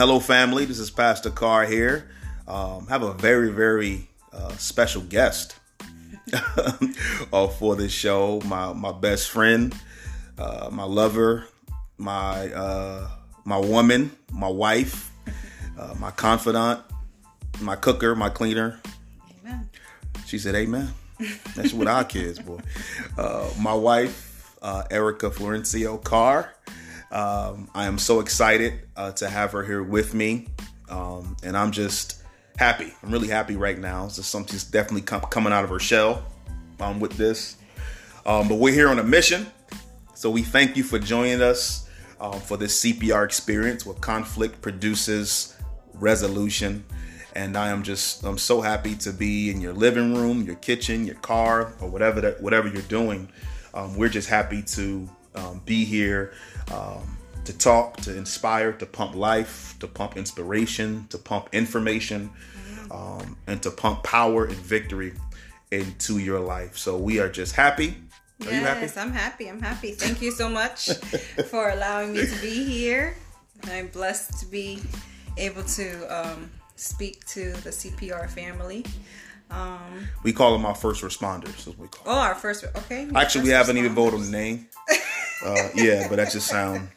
Hello, family. This is Pastor Carr here. Um, have a very, very uh, special guest uh, for this show. My my best friend, uh, my lover, my uh, my woman, my wife, uh, my confidant, my cooker, my cleaner. Amen. She said, "Amen." That's what our kids, boy. Uh, my wife, uh, Erica Florencio Carr. Um, I am so excited uh, to have her here with me, um, and I'm just happy. I'm really happy right now. So something's definitely com- coming out of her shell um, with this. Um, but we're here on a mission, so we thank you for joining us um, for this CPR experience where conflict produces resolution. And I am just I'm so happy to be in your living room, your kitchen, your car, or whatever that whatever you're doing. Um, we're just happy to um, be here um, to talk, to inspire, to pump life, to pump inspiration, to pump information, um, and to pump power and victory into your life. So we are just happy. Are you happy? Yes, I'm happy. I'm happy. Thank you so much for allowing me to be here. I'm blessed to be able to um, speak to the CPR family. Um, We call them our first responders. Is what we call. oh, our first. Okay. Actually, we haven't even voted on the name. Uh, yeah, but that just sound,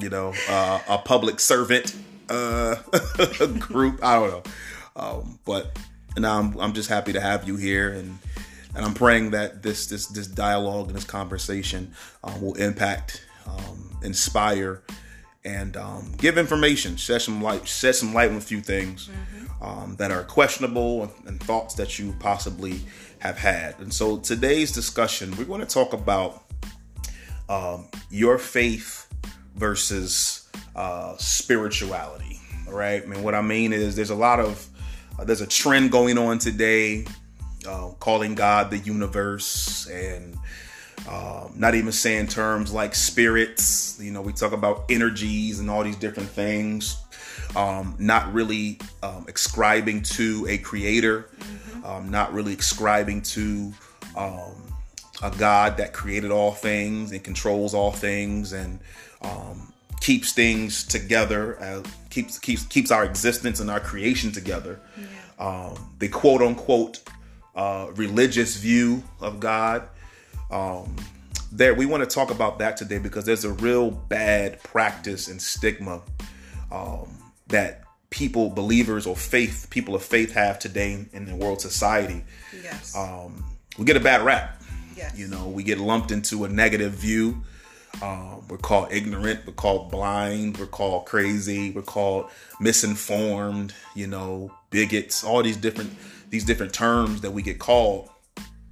you know, uh, a public servant uh, group. I don't know, um, but now I'm I'm just happy to have you here, and and I'm praying that this this this dialogue and this conversation um, will impact, um, inspire, and um, give information, shed some light, shed some light on a few things um, that are questionable and, and thoughts that you possibly have had. And so today's discussion, we're going to talk about um, your faith versus uh, spirituality. All right. I mean, what I mean is there's a lot of uh, there's a trend going on today, uh, calling God the universe and um, not even saying terms like spirits. You know, we talk about energies and all these different things. Um, not really um, ascribing to a creator, um, not really ascribing to um, a God that created all things and controls all things and um, keeps things together, uh, keeps keeps keeps our existence and our creation together. Um, the quote unquote uh, religious view of God. Um, there, we want to talk about that today because there's a real bad practice and stigma um, that people, believers or faith, people of faith have today in the world society. Yes. Um, we get a bad rap. Yes. You know, we get lumped into a negative view. Um, we're called ignorant. We're called blind. We're called crazy. We're called misinformed. You know, bigots. All these different these different terms that we get called.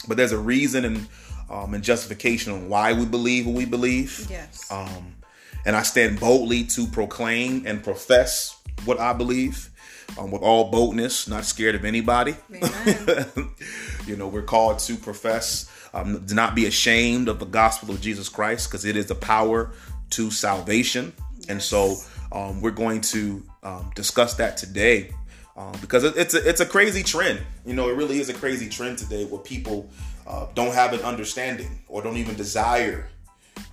But there's a reason and um, and justification on why we believe what we believe. Yes. Um, and I stand boldly to proclaim and profess what I believe um, with all boldness, not scared of anybody. You know, we're called to profess, um, to not be ashamed of the gospel of Jesus Christ because it is the power to salvation. And so um, we're going to um, discuss that today. Um, because it- it's a, it's a crazy trend, you know. It really is a crazy trend today where people uh, don't have an understanding or don't even desire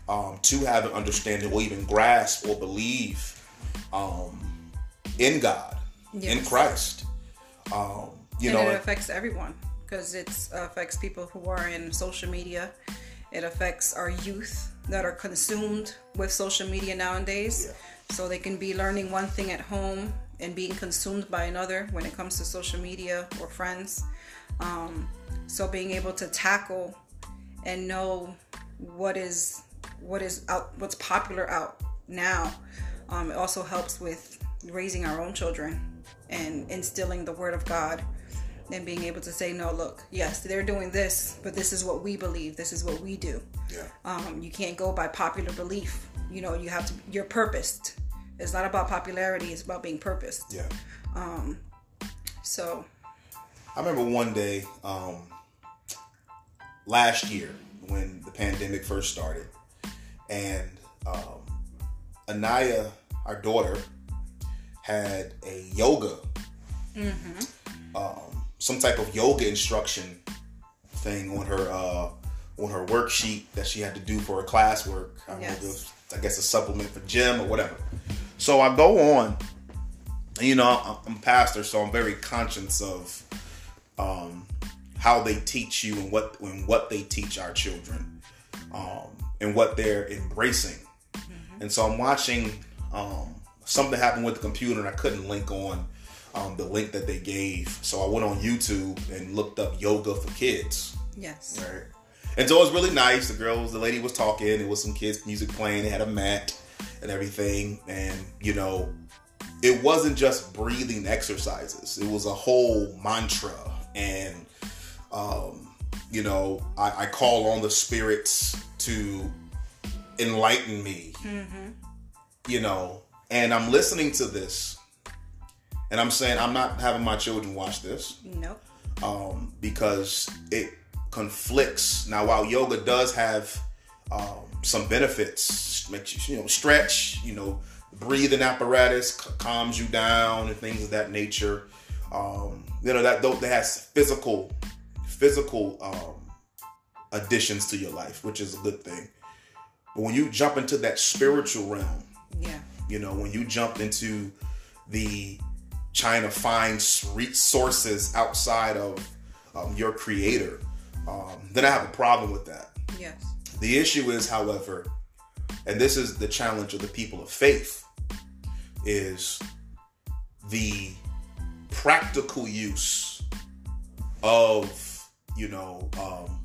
um, to have an understanding or even grasp or believe um, in God, in Christ. Um, you and know, it affects everyone because it affects people who are in social media. It affects our youth that are consumed with social media nowadays. So they can be learning one thing at home and being consumed by another when it comes to social media or friends. Um, so being able to tackle and know what is what is out, what's popular out now, um, it also helps with raising our own children and instilling the word of God and being able to say, no, look, yes, they're doing this, but this is what we believe. This is what we do. Yeah. Um, you can't go by popular belief. You know, you have to. You're purposed. It's not about popularity. It's about being purposed. yeah. Um, so, I remember one day um, last year when the pandemic first started, and um, Anaya, our daughter, had a yoga, mm-hmm. um, some type of yoga instruction thing on her uh, on her worksheet that she had to do for her classwork. I, Yes. was, I guess a supplement for gym or whatever. So I go on you know, I'm pastor, so I'm very conscious of um, how they teach you and what and what they teach our children, um, and what they're embracing. Mm-hmm. And so I'm watching um, something happen with the computer, and I couldn't link on um, the link that they gave. So I went on YouTube and looked up yoga for kids. Yes. Right. And so it was really nice. The girls, the lady was talking. It was some kids' music playing. They had a mat and everything. And you know, it wasn't just breathing exercises. It was a whole mantra. And um, you know, I, I call on the spirits to enlighten me. Mm-hmm. You know, and I'm listening to this and I'm saying I'm not having my children watch this. Nope. Um, because it conflicts. Now, while yoga does have um, some benefits, makes you you know stretch, you know, breathing apparatus calms you down and things of that nature. Um, you know that that has physical physical um, additions to your life, which is a good thing. But when you jump into that spiritual realm, yeah, you know, when you jump into the trying to find resources outside of um, your creator, um, then I have a problem with that. Yes. The issue is, however, and this is the challenge of the people of faith, is the practical use of you know um,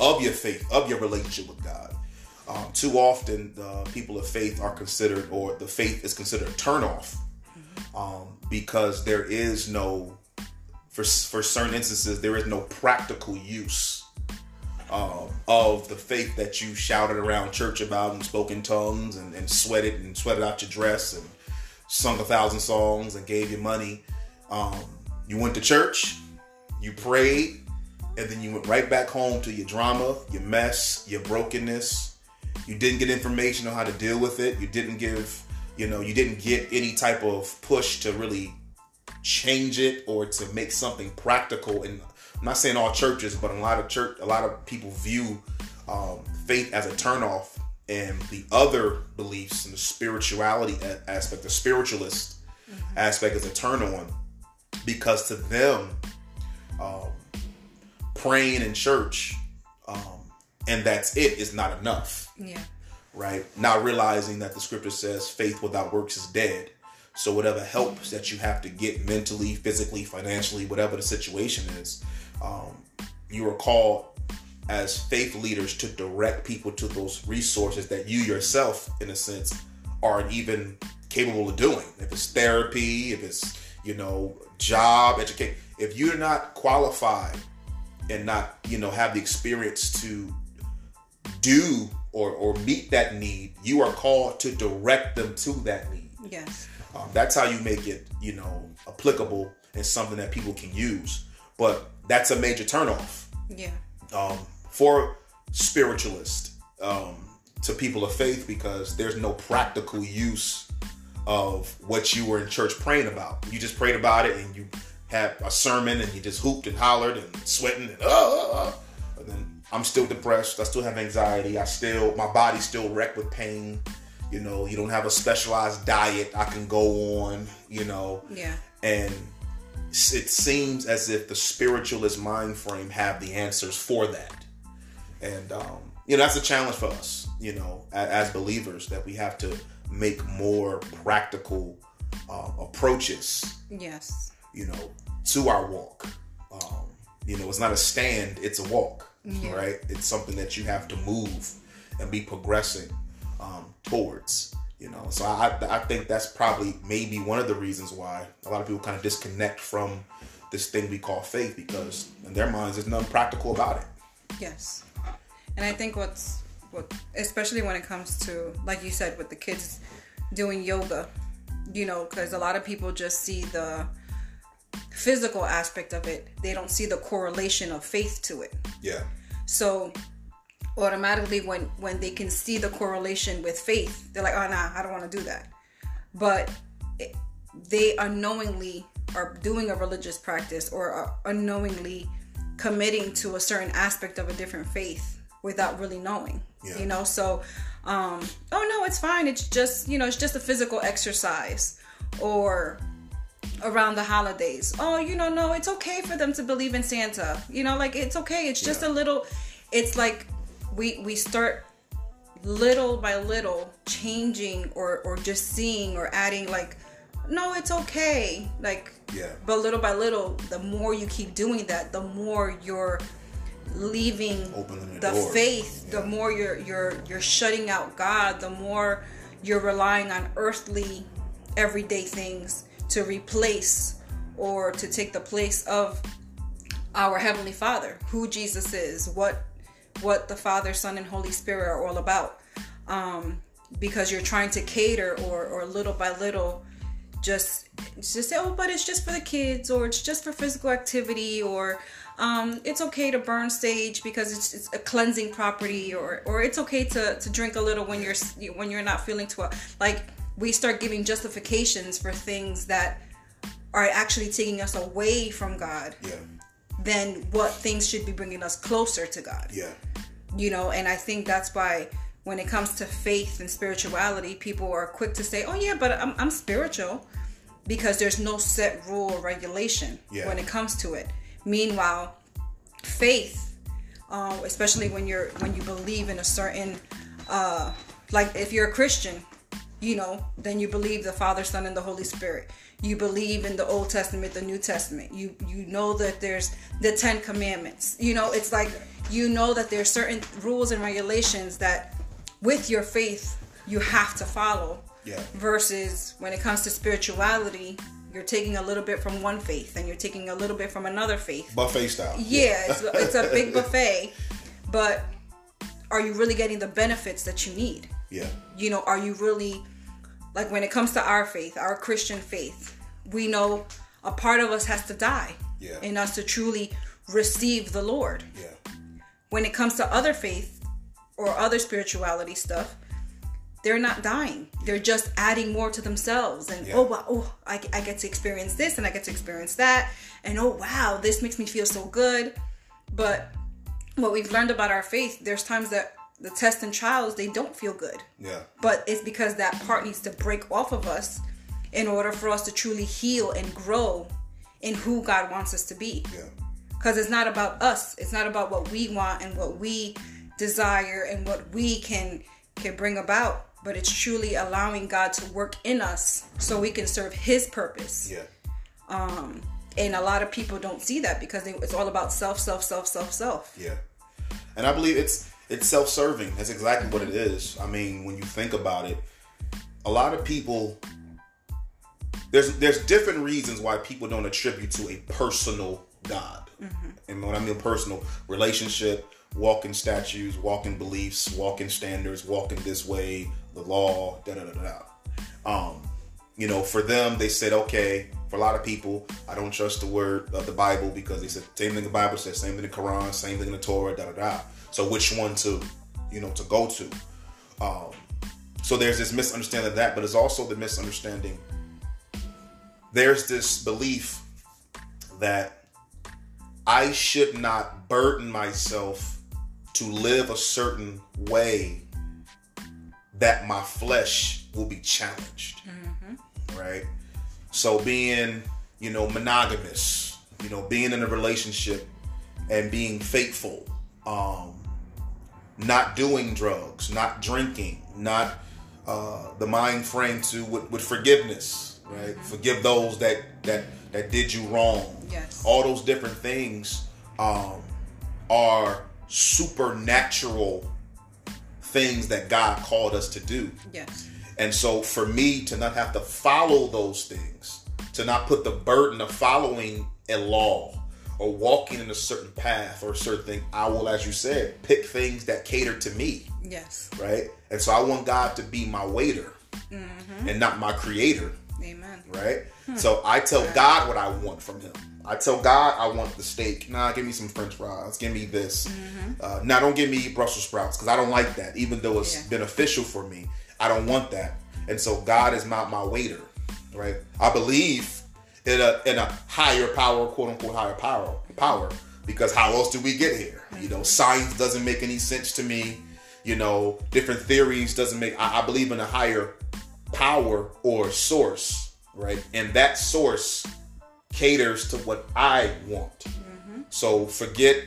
of your faith, of your relationship with God. Um, too often, the people of faith are considered, or the faith is considered a turnoff um, because there is no, for for certain instances, there is no practical use um, of the faith that you shouted around church about and spoke in tongues and, and sweated and sweated out your dress and sung a thousand songs and gave you money. Um, you went to church, you prayed, and then you went right back home to your drama, your mess, your brokenness. You didn't get information on how to deal with it. You didn't give you know you didn't get any type of push to really change it or to make something practical. And i'm not saying all churches but a lot of church a lot of people view um, faith as a turnoff and the other beliefs and the spirituality aspect the spiritualist mm-hmm. aspect is a turn on because to them um, praying in church um, and that's it is not enough. Yeah right? Not realizing that the scripture says faith without works is dead. So whatever help that you have to get mentally, physically, financially, whatever the situation is, um, you are called as faith leaders to direct people to those resources that you yourself, in a sense, aren't even capable of doing. If it's therapy, if it's you know job, education, if you're not qualified and not you know have the experience to do or, or meet that need, you are called to direct them to that need. Yes. Um, that's how you make it, you know, applicable and something that people can use. But that's a major turnoff. Yeah. Um, for spiritualists, um, to people of faith, because there's no practical use of what you were in church praying about. You just prayed about it and you had a sermon and you just hooped and hollered and sweating and uh, uh, uh then I'm still depressed. I still have anxiety. I still, my body's still wrecked with pain. You know, you don't have a specialized diet I can go on, you know. Yeah. And it seems as if the spiritualist mind frame have the answers for that. And, um, you know, that's a challenge for us, you know, as, as believers, that we have to make more practical uh, approaches. Yes. You know, to our walk. Um, you know, it's not a stand, it's a walk yeah. right? It's something that you have to move and be progressing um, towards. You know, so I I think that's probably maybe one of the reasons why a lot of people kind of disconnect from this thing we call faith because in their minds there's nothing practical about it. Yes, and I think what's what especially when it comes to like you said with the kids doing yoga, you know, because a lot of people just see the physical aspect of it, they don't see the correlation of faith to it. Yeah. So automatically when when they can see the correlation with faith, they're like, "Oh, nah, I don't want to do that." But it, they unknowingly are doing a religious practice or unknowingly committing to a certain aspect of a different faith without really knowing. Yeah. You know, so um, oh no, it's fine. It's just you know, it's just a physical exercise or around the holidays. Oh, you know, no, it's okay for them to believe in Santa. You know, like it's okay. It's just Yeah. a little. It's like we we start little by little changing or or just seeing or adding like no it's okay like Yeah. but little by little the more you keep doing that the more you're leaving Opening the the faith Yeah. the more you're you're you're shutting out god the more you're relying on earthly everyday things to replace or to take the place of our heavenly father who jesus is what what the father son and holy spirit are all about. Um because you're trying to cater or or little by little just just say oh but it's just for the kids or it's just for physical activity or um, it's okay to burn sage because it's, it's a cleansing property or or it's okay to, to drink a little when you're when you're not feeling too like we start giving justifications for things that are actually taking us away from God Yeah. than what things should be bringing us closer to God Yeah. you know and i think that's why when it comes to faith and spirituality people are quick to say oh yeah but i'm, I'm spiritual because there's no set rule or regulation Yeah. when it comes to it meanwhile faith uh, especially when you're when you believe in a certain uh, like if you're a christian you know then you believe the father son and the holy spirit you believe in the old testament the new testament you you know that there's the 10 commandments you know it's like you know that there's certain rules and regulations that with your faith you have to follow Yeah. versus when it comes to spirituality you're taking a little bit from one faith and you're taking a little bit from another faith Buffet style. yeah, it's, it's a big buffet, but are you really getting the benefits that you need? Yeah. You know, are you really like when it comes to our faith, our Christian faith, we know a part of us has to die Yeah. in us to truly receive the Lord. Yeah. When it comes to other faith or other spirituality stuff, they're not dying. They're just adding more to themselves. And Yeah. oh wow, oh, I, I get to experience this and I get to experience that. And oh wow, this makes me feel so good. But what we've learned about our faith, there's times that the tests and trials they don't feel good. Yeah. But it's because that part needs to break off of us in order for us to truly heal and grow in who God wants us to be Yeah. because it's not about us it's not about what we want and what we desire and what we can can bring about but it's truly allowing god to work in us so we can serve his purpose Yeah. Um, and a lot of people don't see that because they, it's all about self self self self self Yeah. And I believe it's it's self-serving. That's exactly what it is. I mean, when you think about it, a lot of people there's there's different reasons why people don't attribute to a personal God. And when I mean personal, relationship, walking statues, walking beliefs, walking standards, walking this way, the law, da da da da. da. Um, you know, for them, they said, okay, for a lot of people, I don't trust the word of the Bible because they said same thing the Bible says, same thing the Quran, same thing the Torah, da da da. So which one to, you know, to go to? Um, so there's this misunderstanding of that, but it's also the misunderstanding. There's this belief that I should not burden myself to live a certain way that my flesh will be challenged. Right? So being, you know, monogamous, you know, being in a relationship and being faithful, um, not doing drugs, not drinking, not uh, the mind frame to with, with forgiveness, right? Forgive those that that that did you wrong. Yes. All those different things um, are supernatural things that God called us to do. yes And so for me to not have to follow those things, to not put the burden of following a law or walking in a certain path or a certain thing, I will, as you said, pick things that cater to me, yes right? And so I want God to be my waiter mm-hmm. and not my creator, amen right? Hmm. So I tell God what I want from Him. I tell God I want the steak. Nah, give me some French fries. Give me this. Mm-hmm. Uh, now don't give me Brussels sprouts because I don't like that. Even though it's Yeah. beneficial for me, I don't want that. And so God is not my waiter, right? I believe in a in a higher power, quote unquote higher power, power. Because how else do we get here? You know, science doesn't make any sense to me. You know, different theories doesn't make. I, I believe in a higher power or source right? And that source caters to what I want. Mm-hmm. So forget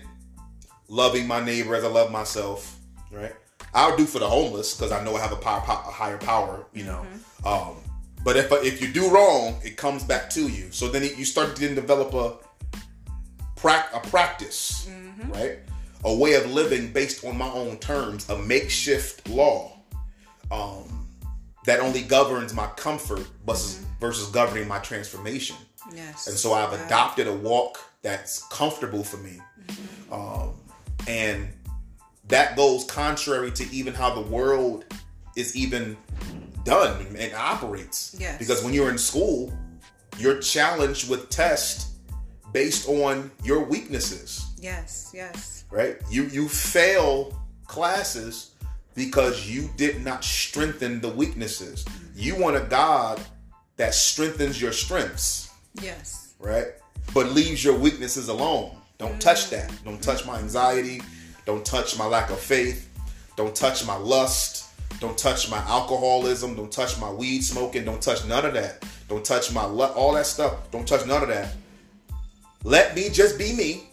loving my neighbor as I love myself, right? I'll do for the homeless because I know I have a, power, a higher power, you know. Mm-hmm. Um, but if if you do wrong, it comes back to you. So then you start to then develop a a practice, Mm-hmm. right? A way of living based on my own terms, a makeshift law um, that only governs my comfort versus versus governing my transformation. Yes. And so I've adopted a walk that's comfortable for me. Um, and that goes contrary to even how the world is even done and, operates. Yes. Because when you're in school, you're challenged with tests based on your weaknesses, Yes. Yes. right? You you fail classes because you did not strengthen the weaknesses. You want a God that strengthens your strengths Yes. right? But leaves your weaknesses alone. Don't mm. touch that. Don't touch my anxiety. Don't touch my lack of faith. Don't touch my lust. Don't touch my alcoholism. Don't touch my weed smoking. Don't touch none of that. Don't touch my lu- all that stuff. Don't touch none of that. Let me just be me.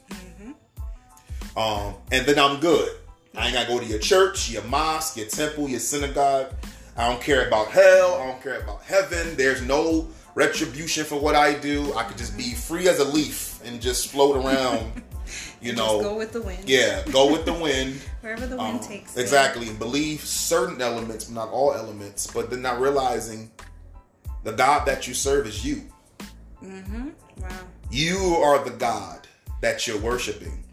Um, and then I'm good. I ain't gotta go to your church, your mosque, your temple, your synagogue. I don't care about hell. I don't care about heaven. There's no retribution for what I do. I could just be free as a leaf and just float around. You know, Just go with the wind. yeah, go with the wind. Wherever the wind Um, takes. exactly, and believe certain elements, not all elements. But then not realizing the God that you serve is you. Mhm. Wow. You are the God that you're worshiping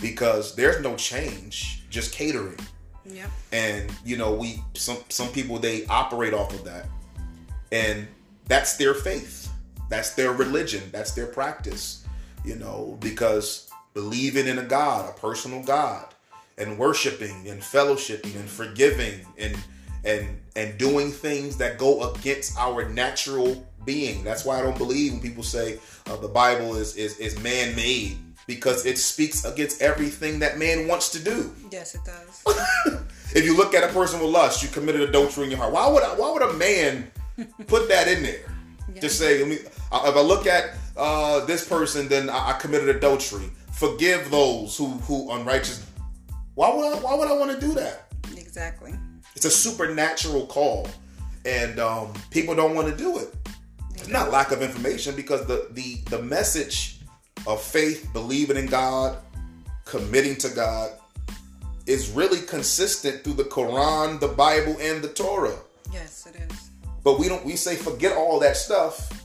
because there's no change, just catering. Yep. And you know, we some some people they operate off of that. And that's their faith. That's their religion. That's their practice. You know, because believing in a God, a personal God, and worshiping and fellowshipping and forgiving and and and doing things that go against our natural being. That's why I don't believe when people say uh, the Bible is is is man made because it speaks against everything that man wants to do. Yes, it does. If you look at a person with lust, you committed adultery in your heart. Why would I, why would a man put that in there? Just say, let me. If I look at uh, this person, then I, I committed adultery. Forgive those who who unrighteous. Why would I, why would I want to do that? exactly. It's a supernatural call, and um, people don't want to do it. It's not lack of information because the the the message of faith, believing in God, committing to God, is really consistent through the Quran, the Bible, and the Torah. Yes, it is. But we don't. We say forget all that stuff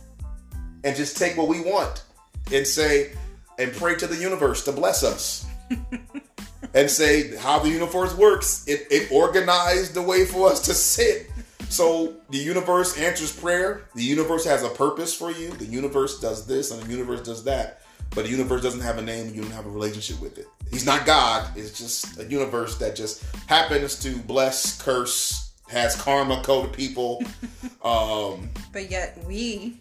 and just take what we want and say and pray to the universe to bless us. and say how the universe works. It, it organized the way for us to sit. So the universe answers prayer. The universe has a purpose for you. The universe does this and the universe does that. But the universe doesn't have a name and you don't have a relationship with it. He's not God. It's just a universe that just happens to bless, curse, has karma code to people. Um, But yet we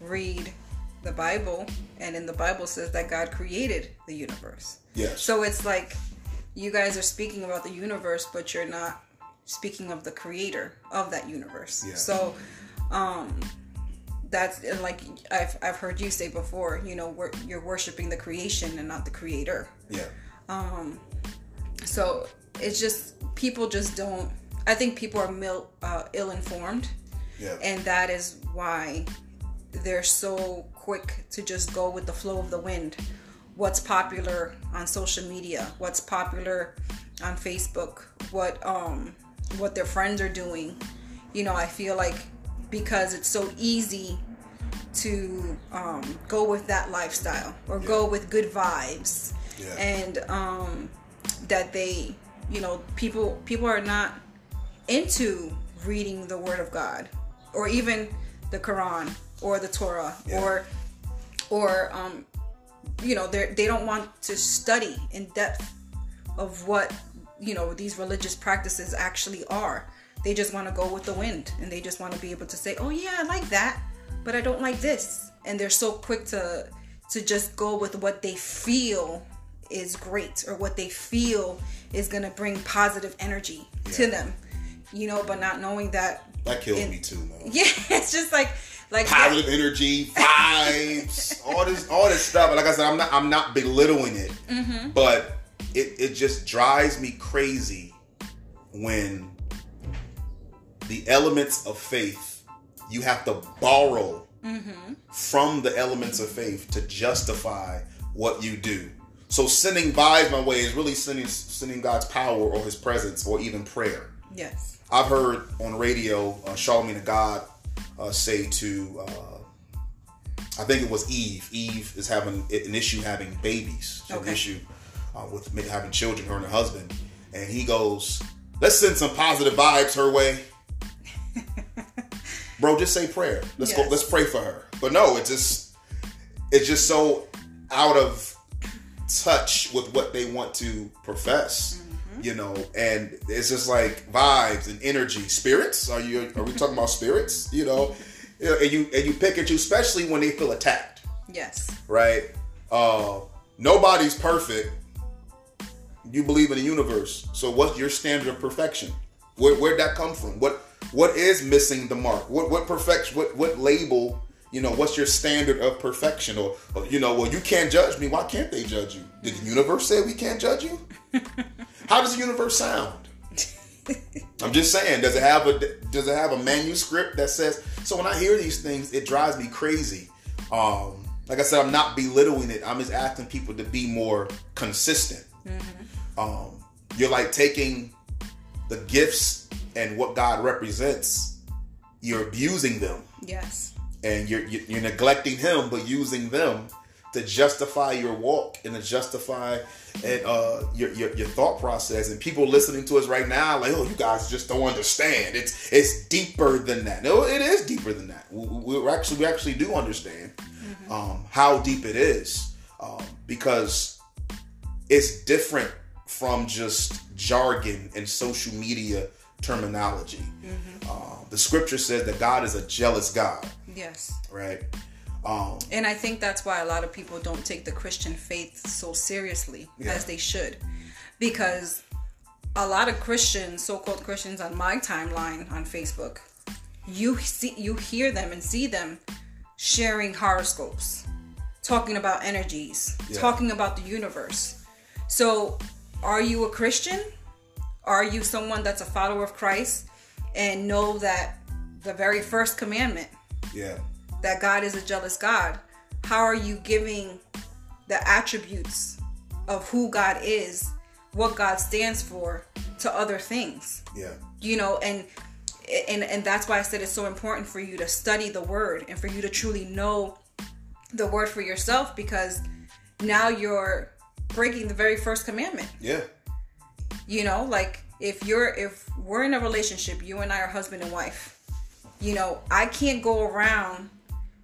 read the Bible, and in the Bible says that God created the universe. yes. So it's like you guys are speaking about the universe, but you're not speaking of the creator of that universe. Yeah. So, um, that's and like I've I've heard you say before. You know, wor- you're worshiping the creation and not the creator. yeah. Um so it's just people just don't. I think people are mil, uh, ill informed, Yeah. and that is why they're so quick to just go with the flow of the wind. What's popular on social media? What's popular on Facebook? What um what their friends are doing? You know, I feel like because it's so easy to um, go with that lifestyle or go with good vibes Yeah. and um, that they you know people people are not into reading the word of god or even the quran or the torah Yeah. or or um you know they they don't want to study in depth of what you know these religious practices actually are they just want to go with the wind and they just want to be able to say oh yeah i like that but i don't like this and they're so quick to to just go with what they feel is great or what they feel is going to bring positive energy to them you know but not knowing that That kills in- me too, man. yeah, it's just like Like positive energy, vibes, all this, all this stuff. And like I said, I'm not, I'm not belittling it, Mm-hmm. but it, it just drives me crazy when the elements of faith you have to borrow Mm-hmm. from the elements of faith to justify what you do. So sending vibes my way is really sending sending God's power or His presence or even prayer. yes. I've heard on radio uh, Charlemagne the God uh, say to, uh, I think it was Eve. Eve is having an issue having babies. Had Okay. An issue uh, with having children, her and her husband. And he goes, "Let's send some positive vibes her way." Bro, just say prayer. Let's go. Let's pray for her. But no, it's just, it's just so out of touch with what they want to profess you know and it's just like vibes and energy. Spirits? Are you are we talking about spirits? You know? And you and you pick and choose especially when they feel attacked. Yes. right? Uh nobody's perfect. You believe in the universe. So what's your standard of perfection? Where, where'd that come from? What what is missing the mark? What what perfection what what label you know what's your standard of perfection? Or, or you know well you can't judge me. Why can't they judge you? Did the universe say we can't judge you? How does the universe sound? I'm just saying does it have a does it have a manuscript that says so when i hear these things it drives me crazy. Um like i said i'm not belittling it. I'm just asking people to be more consistent. Um you're like taking the gifts and what god represents you're abusing them. Yes. And you're you're neglecting him but using them to justify your walk and to justify and uh your, your your thought process. And people listening to us right now like oh you guys just don't understand. It's it's deeper than that. No it is deeper than that. We, we're actually we actually do understand um how deep it is um because it's different from just jargon and social media terminology um, the scripture says that god is a jealous god Yes. right? Um, And I think that's why a lot of people don't take the Christian faith so seriously Yeah. as they should. Because a lot of Christians, so-called Christians on my timeline on Facebook, you see you hear them and see them sharing horoscopes, talking about energies, Yeah. talking about the universe. So, are you a Christian? Are you someone that's a follower of Christ and know that the very first commandment yeah, that God is a jealous God, how are you giving the attributes of who God is, what God stands for to other things? yeah, You know, and and and that's why I said it's so important for you to study the word and for you to truly know the word for yourself because now you're breaking the very first commandment. Yeah, you know like if you're if we're in a relationship you and i are husband and wife you know i can't go around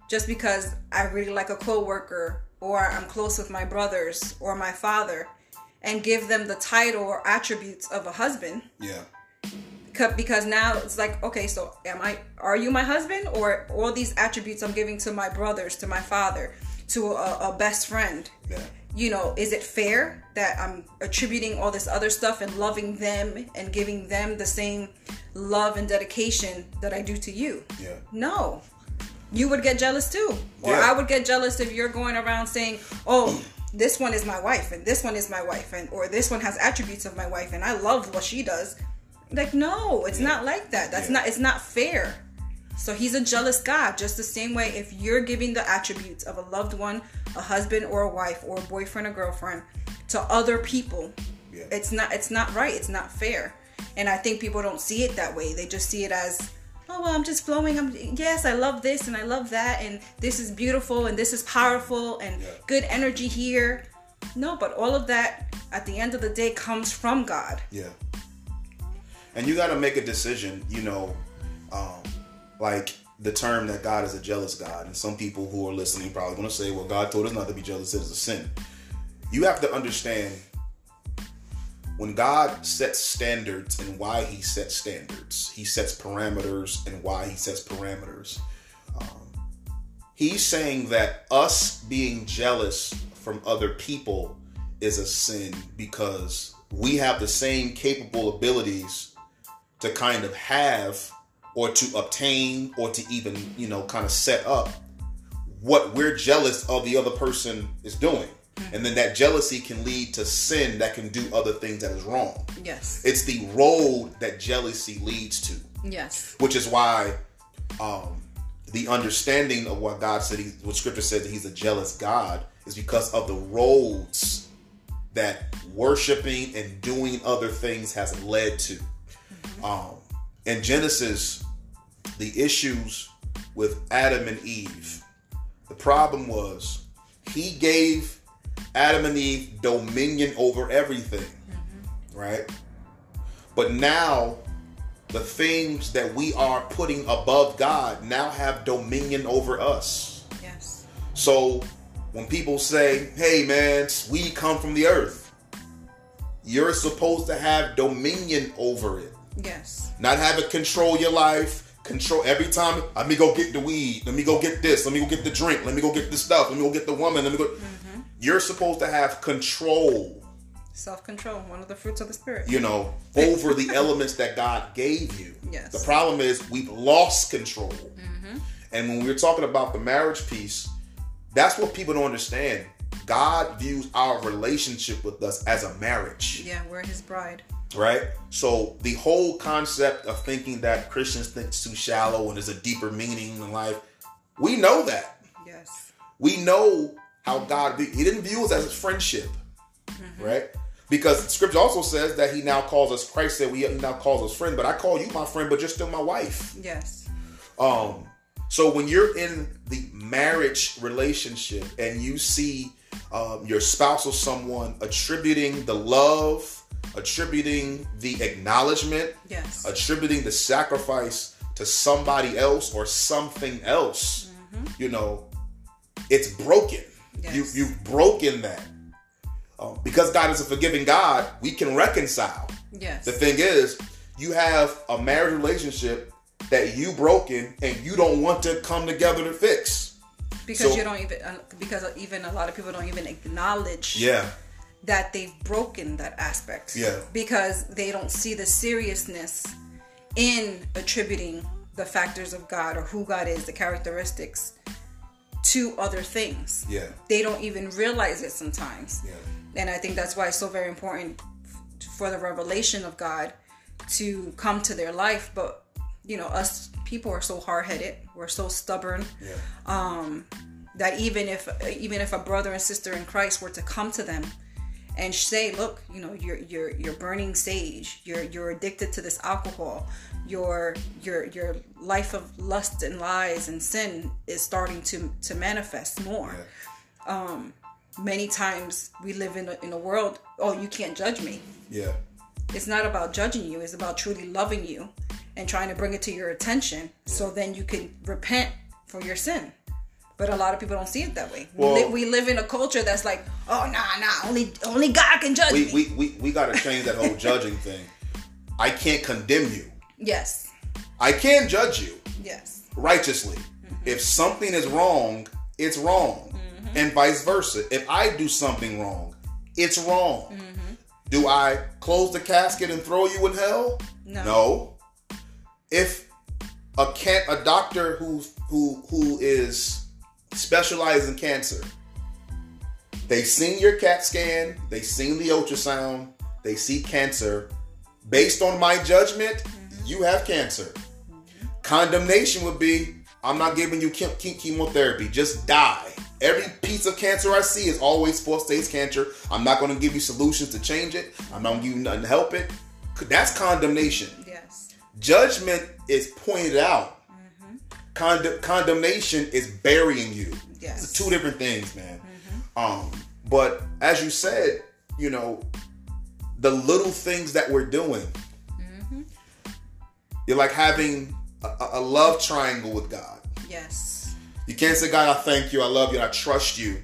just because i really like a coworker or i'm close with my brothers or my father and give them the title or attributes of a husband. Yeah, because now it's like okay so am i are you my husband or all these attributes i'm giving to my brothers to my father to a, a best friend? Yeah, you know, is it fair that I'm attributing all this other stuff and loving them and giving them the same love and dedication that I do to you? yeah, No. You would get jealous too. Or Yeah. I would get jealous if you're going around saying, "Oh, this one is my wife and this one is my wife and or this one has attributes of my wife and I love what she does." Like, no, it's not like that. That's Yeah. not it's not fair. So he's a jealous God, just the same way if you're giving the attributes of a loved one, a husband or a wife or a boyfriend or girlfriend to other people, Yeah. it's not it's not right. It's not fair. And I think people don't see it that way. They just see it as, oh well, I'm just flowing. I'm yes, I love this and I love that and this is beautiful and this is powerful and Yeah. good energy here. No, but all of that at the end of the day comes from God. yeah. And you got to make a decision, you know, um, like the term that God is a jealous God. And some people who are listening probably going to say, well, God told us not to be jealous, it is a sin. You have to understand when God sets standards and why he sets standards, he sets parameters and why he sets parameters. Um, he's saying that us being jealous from other people is a sin because we have the same capable abilities to kind of have or to obtain or to even you know kind of set up what we're jealous of the other person is doing and then that jealousy can lead to sin that can do other things that is wrong Yes. it's the road that jealousy leads to yes. which is why um, the understanding of what God said, he, what Scripture says that He's a jealous God, is because of the roads that worshiping and doing other things has led to. Um, in Genesis, the issues with Adam and Eve, the problem was He gave Adam and Eve dominion over everything, mm-hmm. right? But now the things that we are putting above God now have dominion over us. Yes. So when people say, hey man, we come from the earth, you're supposed to have dominion over it. Yes. Not have it control your life. Control every time. Let me go get the weed. Let me go get this. Let me go get the drink. Let me go get the stuff. Let me go get the woman. Let me go. Mm-hmm. You're supposed to have control Self control, one of the fruits of the spirit. you know, over the elements that God gave you. Yes. The problem is we've lost control. Mm-hmm. And when we're talking about the marriage piece, that's what people don't understand. God views our relationship with us as a marriage, Yeah, we're his bride. Right? So the whole concept of thinking that Christians think too shallow and there's a deeper meaning in life, we know that. Yes. We know how God he didn't view us as a friendship, right? Because Scripture also says that He now calls us. Christ said, "We now calls us friend," but I call you my friend, but you're still my wife. Yes. Um, so when you're in the marriage relationship and you see um, your spouse or someone attributing the love, attributing the acknowledgement, Yes. attributing the sacrifice to somebody else or something else, you know, it's broken. Yes. You you've broken that. Um, because God is a forgiving God, we can reconcile. yes. The thing is, you have a marriage relationship that you broken and you don't want to come together to fix. because so- you don't even uh, because even a lot of people don't even acknowledge Yeah. That they've broken that aspect. Yeah. Because they don't see the seriousness in attributing the factors of God or who God is, the characteristics to other things. Yeah. They don't even realize it sometimes. Yeah. And I think that's why it's so very important for the revelation of God to come to their life. But, you know, us people are so hard headed, we're so stubborn Yeah. Um, that even if even if a brother and sister in Christ were to come to them and say, "Look, you know, you're you're you're burning sage. You're you're addicted to this alcohol. Your your your life of lust and lies and sin is starting to to manifest more." Um, many times we live in a, in a world, "Oh, you can't judge me." Yeah. It's not about judging you. It's about truly loving you and trying to bring it to your attention so then you can repent for your sin. But a lot of people don't see it that way. Well- we, li- we live in a culture that's like, oh nah nah, only only God can judge We me. we, we, we gotta change that whole judging thing. I can't condemn you. yes, I can judge you yes, righteously. Mm-hmm. If something is wrong, it's wrong. Mm-hmm. And vice versa. If I do something wrong, it's wrong. Mm-hmm. Do I close the casket and throw you in hell? No. No. If a can a doctor who who who is specialized in cancer, they seen your CAT scan, they seen the ultrasound, they see cancer. Based on my judgment, you have cancer. Condemnation would be I'm not giving you chem- chem- chemotherapy, just die. Every piece of cancer I see is always four stage cancer. I'm not going to give you solutions to change it. I'm not going to give you nothing to help it. That's condemnation. yes, Judgment is pointed out. Conde- condemnation is burying you. Yes. It's two different things, man. Um, but as you said, you know, the little things that we're doing. You're like having a, a- love triangle with God. yes, You can't say, God, I thank you, I love you, I trust you.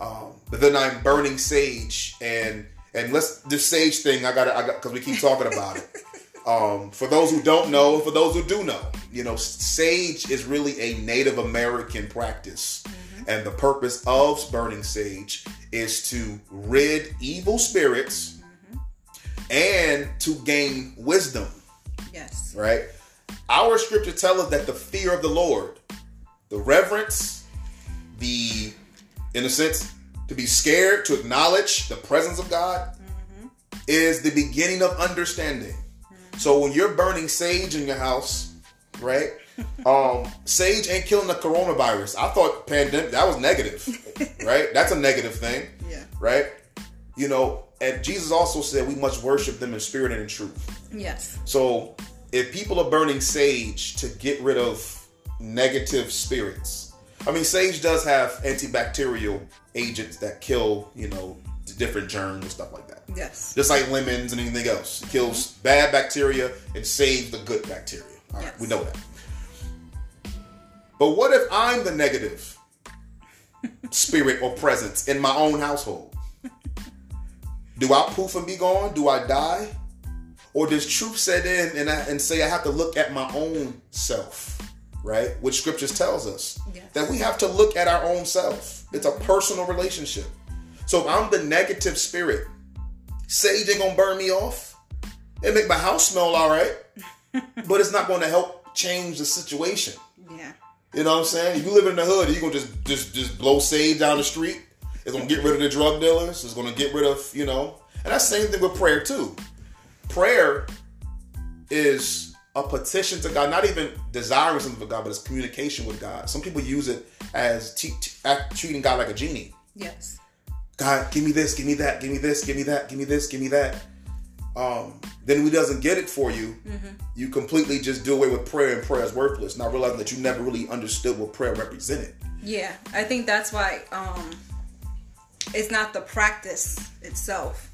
Um, but then I'm burning sage, and and let's this sage thing. I got, I got, because we keep talking about it. Um, for those who don't know, for those who do know, you know, sage is really a Native American practice, and the purpose of burning sage is to rid evil spirits and to gain wisdom yes, right? our scripture tells us that the fear of the Lord, the reverence, the, in a sense, to be scared, to acknowledge the presence of God, mm-hmm. is the beginning of understanding. So when you're burning sage in your house, right? um, sage ain't killing the coronavirus. I thought pandemic that was negative, right? That's a negative thing, yeah. Right? You know, and Jesus also said we must worship them in spirit and in truth. Yes. So if people are burning sage to get rid of negative spirits, I mean, sage does have antibacterial agents that kill, you know, different germs and stuff like that. Yes. Just like lemons and anything else. It kills mm-hmm. bad bacteria and saves the good bacteria. All right, yes. we know that. But what if I'm the negative spirit or presence in my own household? Do I poof and be gone? Do I die? Or does truth set in and, I, and say I have to look at my own self, right? Which scriptures tells us yes. that we have to look at our own self. It's a personal relationship. So if I'm the negative spirit, sage ain't gonna burn me off. It make my house smell all right, but it's not gonna help change the situation. Yeah. You know what I'm saying? If you live in the hood, you gonna just just just blow sage down the street. It's gonna get rid of the drug dealers. It's gonna get rid of you know, and that's the same thing with prayer too. Prayer is a petition to God, not even desiring something for God, but it's communication with God. Some people use it as treating God like a genie. Yes. God, give me this, give me that, give me this, give me that, give me this, give me that. Um, then when he doesn't get it for you, mm-hmm. you completely just do away with prayer and prayer is worthless, not realizing that you never really understood what prayer represented. Yeah, I think that's why um, it's not the practice itself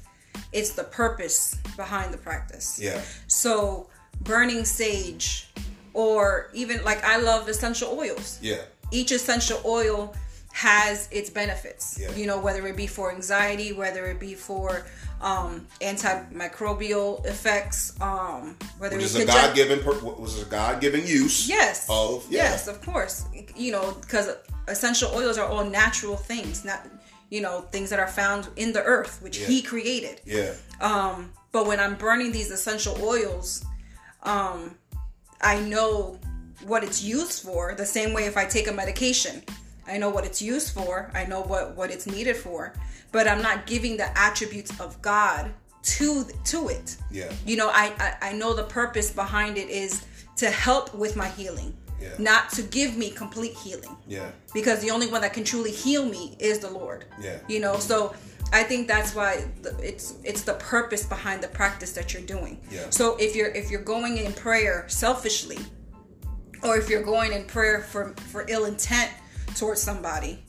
it's the purpose behind the practice. Yeah. So burning sage or even like I love essential oils. Yeah. Each essential oil has its benefits. Yeah. You know, whether it be for anxiety, whether it be for um, antimicrobial effects, um, whether which is a God given was a God given use. Yes. Of yeah. yes, of course. You know, because essential oils are all natural things, not you know things that are found in the earth which yeah. he created yeah um but when i'm burning these essential oils um i know what it's used for the same way if i take a medication i know what it's used for i know what what it's needed for but i'm not giving the attributes of god to to it yeah you know I, I i know the purpose behind it is to help with my healing yeah. not to give me complete healing. Yeah. Because the only one that can truly heal me is the Lord. Yeah. You know, so I think that's why it's it's the purpose behind the practice that you're doing. Yeah. So if you're if you're going in prayer selfishly, or if you're going in prayer for for ill intent towards somebody,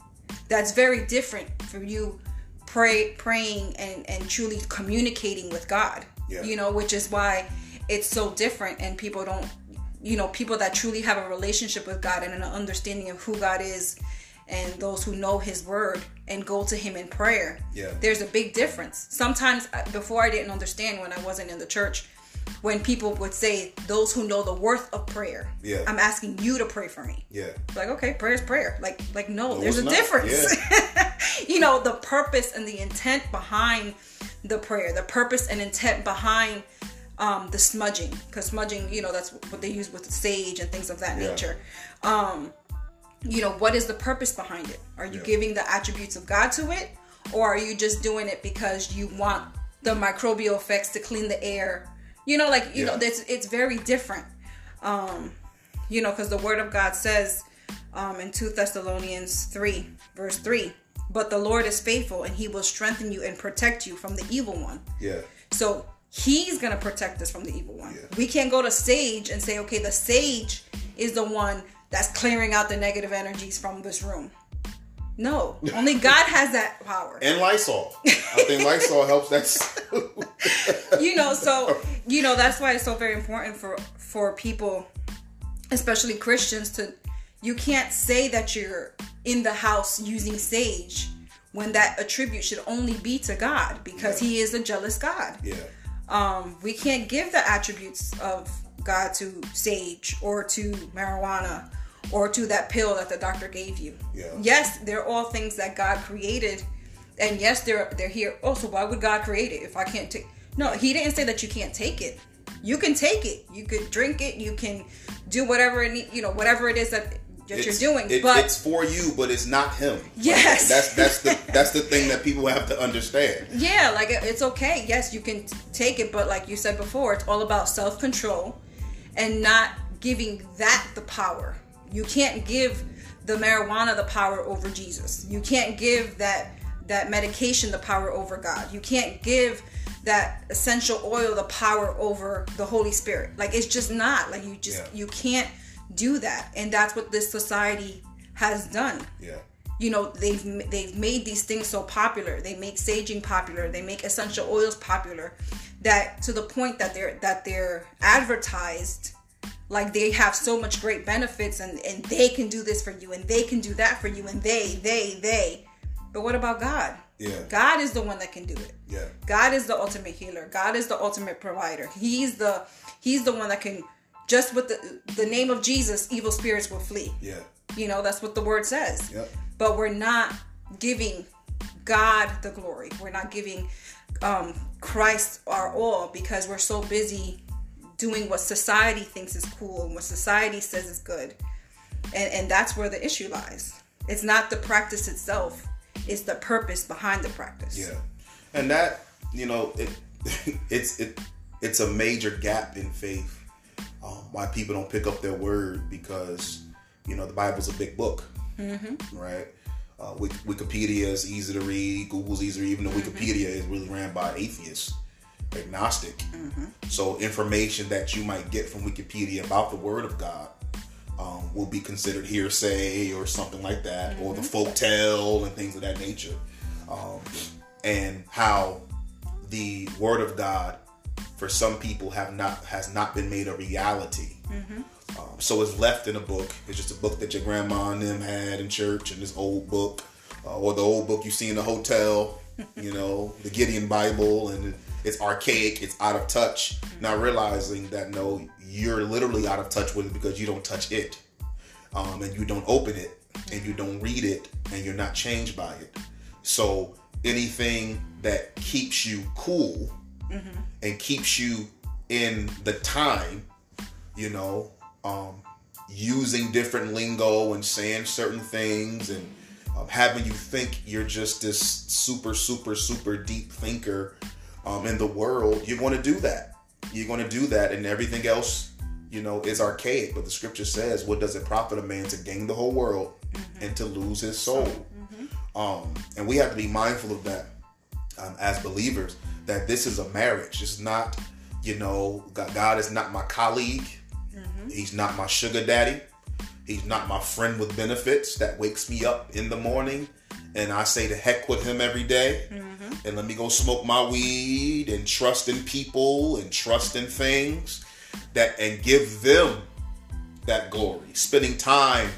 that's very different from you pray praying and and truly communicating with God. Yeah. You know, which is why it's so different and people don't you know people that truly have a relationship with god and an understanding of who god is and those who know his word and go to him in prayer yeah there's a big difference sometimes uh, before i didn't understand when i wasn't in the church when people would say those who know the worth of prayer yeah i'm asking you to pray for me yeah like okay prayer is prayer like like no, no there's a not. difference yeah. you know the purpose and the intent behind the prayer the purpose and intent behind um, the smudging because smudging you know that's what they use with sage and things of that yeah. nature um, you know what is the purpose behind it are you yeah. giving the attributes of god to it or are you just doing it because you want the microbial effects to clean the air you know like you yeah. know it's, it's very different um, you know because the word of god says um, in 2 thessalonians 3 verse 3 but the lord is faithful and he will strengthen you and protect you from the evil one yeah so He's going to protect us from the evil one. Yeah. We can't go to sage and say, okay, the sage is the one that's clearing out the negative energies from this room. No, only God has that power. And Lysol. I think Lysol helps that. you know, so you know that's why it's so very important for for people, especially Christians, to you can't say that you're in the house using sage when that attribute should only be to God because yeah. He is a jealous God. Yeah um, we can't give the attributes of God to sage or to marijuana or to that pill that the doctor gave you. Yeah. Yes, they're all things that God created, and yes, they're they're here. Also, why would God create it if I can't take? No, He didn't say that you can't take it. You can take it. You could drink it. You can do whatever it, you know, whatever it is that that It's- you're doing. it- but it's for you, but it's not him. Yes. that's that's the that's the thing that people have to understand. Yeah, like it's okay. Yes, you can t- take it, but like you said before, it's all about self control and not giving that the power. You can't give the marijuana the power over Jesus. You can't give that that medication the power over God. You can't give that essential oil the power over the Holy Spirit. Like it's just not. Like you just Yeah. you can't do that. And that's what this society has done Yeah. you know they've they've made these things so popular they make saging popular they make essential oils popular that to the point that they're that they're advertised like they have so much great benefits and and they can do this for you and they can do that for you and they they they but what about god Yeah. god is the one that can do it Yeah. God is the ultimate healer. God is the ultimate provider. He's the he's the one that can just with the the name of Jesus, evil spirits will flee. Yeah. You know, that's what the word says. Yep. But we're not giving God the glory. We're not giving um, Christ our all because we're so busy doing what society thinks is cool and what society says is good. And, and that's where the issue lies. It's not the practice itself, it's the purpose behind the practice. Yeah, and that you know it, it's it it's a major gap in faith. Um, why people don't pick up their word because you know the Bible's a big book, mm-hmm. right? Uh, Wikipedia is easy to read. Google's easy to read. Even though Wikipedia is really ran by atheists, agnostic. So information that you might get from Wikipedia about the Word of God um, will be considered hearsay or something like that, or the folk tale and things of that nature. Um, and how the Word of God, for some people, have not has not been made a reality. Um, so it's left in a book. It's just a book that your grandma and them had in church, and this old book, uh, or the old book you see in the hotel. You know, the Gideon Bible, and it's archaic. It's out of touch. Not realizing that no, you're literally out of touch with it because you don't touch it, um, and you don't open it, and you don't read it, and you're not changed by it. So anything that keeps you cool and keeps you in the time, you know, um, using different lingo and saying certain things and um, having you think you're just this super, super, super deep thinker um, in the world, you're going to do that. You're going to do that, and everything else, you know, is archaic. But the scripture says, "What does it profit a man to gain the whole world and to lose his soul?" Um, and we have to be mindful of that um, as believers. That this is a marriage. It's not, you know, God, God is not my colleague. He's not my sugar daddy. He's not my friend with benefits that wakes me up in the morning and I say to heck with him every day. And let me go smoke my weed and trust in people and trust in things that and give them that glory. Spending time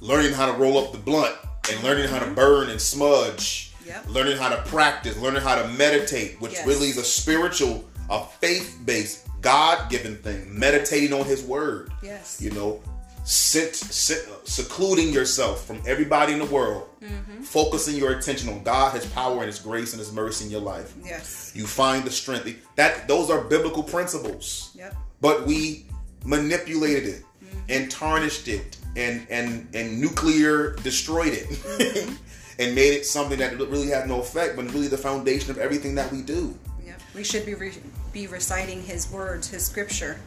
learning how to roll up the blunt and learning how to mm-hmm. burn and smudge. Yep. Learning how to practice, learning how to meditate, which Yes. really is a spiritual, a faith-based, God-given thing. Meditating on His Word. Yes. You know, sit, sit, secluding yourself from everybody in the world, Mm-hmm. focusing your attention on God, His power, and His grace and His mercy in your life. Yes. You find the strength. That those are biblical principles Yep. but we manipulated it and tarnished it and and and nuclear destroyed it and made it something that really had no effect but really the foundation of everything that we do Yep. We should be re- be reciting his words, his scripture,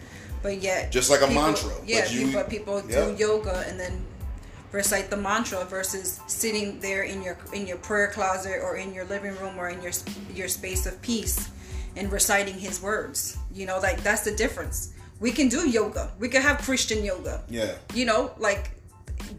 but yet Just like a people- mantra, Yeah, but you- but people yeah. do yoga and then recite the mantra versus sitting there in your in your prayer closet or in your living room or in your your space of peace and reciting his words. You know, like that's the difference. We can do yoga. We can have Christian yoga. yeah you know, like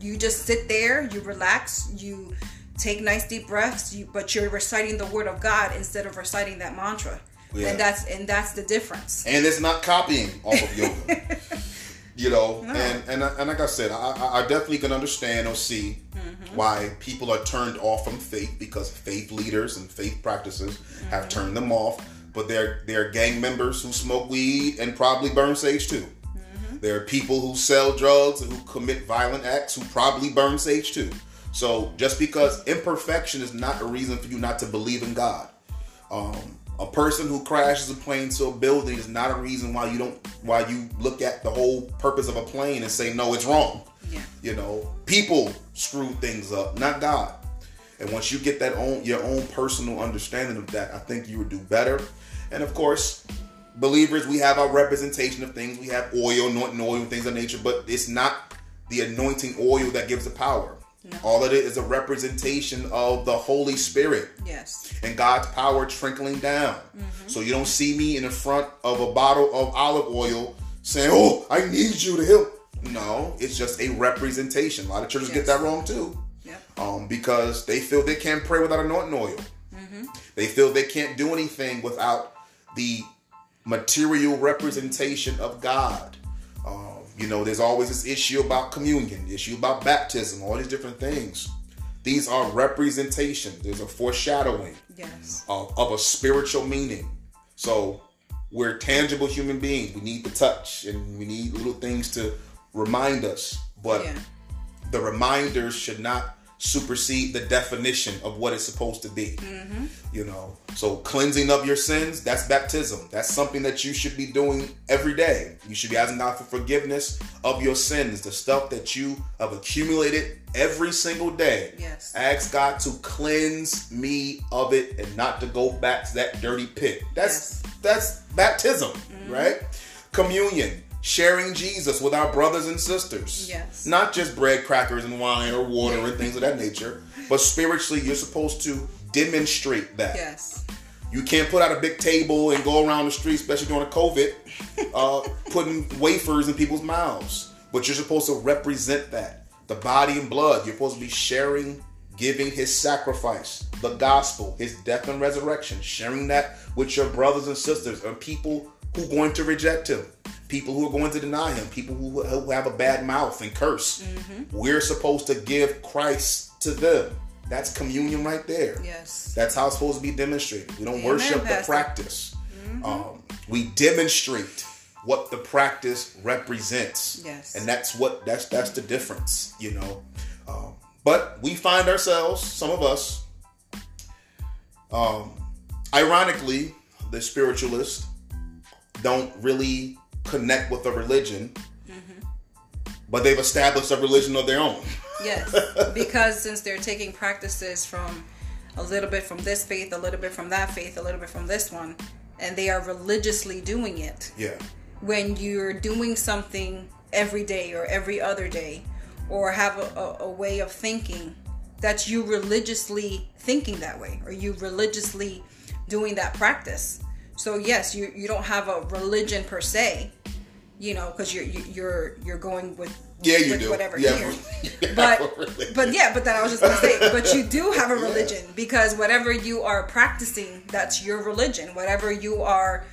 you just sit there, you relax, you take nice deep breaths, you but you're reciting the word of God instead of reciting that mantra. Yeah. And that's and that's the difference. and it's not copying off of yoga. You know and, and and like i said i i I definitely can understand or see mm-hmm. why people are turned off from faith because faith leaders and faith practices have mm-hmm. turned them off. But they're they're gang members who smoke weed and probably burn sage too. Mm-hmm. There are people who sell drugs and who commit violent acts who probably burn sage too. So just because imperfection is not a reason for you not to believe in god um, a person who crashes a plane to a building is not a reason why you don't why you look at the whole purpose of a plane and say no, it's wrong. Yeah. You know, people screw things up, not God. And once you get that own your own personal understanding of that, I think you would do better. And of course, believers, we have our representation of things. We have oil, anointing oil, things of nature, but it's not the anointing oil that gives the power. No. All of it is a representation of the Holy Spirit Yes. and God's power trickling down. So you don't see me in the front of a bottle of olive oil saying, "Oh, I need you to help." No, it's just a representation. A lot of churches get that wrong too, Yep. um, because they feel they can't pray without anointing oil. They feel they can't do anything without the material representation of God. You know, there's always this issue about communion, issue about baptism, all these different things. These are representations. There's a foreshadowing Yes. of, of a spiritual meaning. So we're tangible human beings. We need the touch and we need little things to remind us. But Yeah. the reminders should not supersede the definition of what it's supposed to be. Mm-hmm. You know, so cleansing of your sins, that's baptism. That's something that you should be doing every day. You should be asking God for forgiveness of your sins, the stuff that you have accumulated every single day. Yes. Ask God to cleanse me of it and not to go back to that dirty pit. That's that's baptism, mm-hmm. right? Communion, sharing Jesus with our brothers and sisters. Yes. Not just bread, crackers, and wine or water and things of that nature, but spiritually, you're supposed to demonstrate that. Yes. You can't put out a big table and go around the street, especially during a COVID, uh, putting wafers in people's mouths. But you're supposed to represent that. The body and blood. You're supposed to be sharing, giving his sacrifice, the gospel, his death and resurrection, sharing that with your brothers and sisters and people who are going to reject him, people who are going to deny him, people who, who have a bad mouth and curse. We're supposed to give Christ to them. That's communion right there. Yes. That's how it's supposed to be demonstrated. We don't Amen, worship the Pastor. practice. Um, we demonstrate what the practice represents. Yes. and that's what that's that's the difference, you know. Um, but we find ourselves, some of us, um, ironically, the spiritualists don't really connect with a religion, mm-hmm. but they've established a religion of their own. Yes, because since they're taking practices from a little bit from this faith, a little bit from that faith, a little bit from this one, and they are religiously doing it. Yeah, When you're doing something every day or every other day, or have a, a, a way of thinking, that's you religiously thinking that way, or you religiously doing that practice. So yes, you you don't have a religion per se, you know, because you're you- you're you're going with yeah, you with do. whatever yeah, here. but but yeah but then i was just gonna say but you do have a religion because whatever you are practicing that's your religion. Whatever you are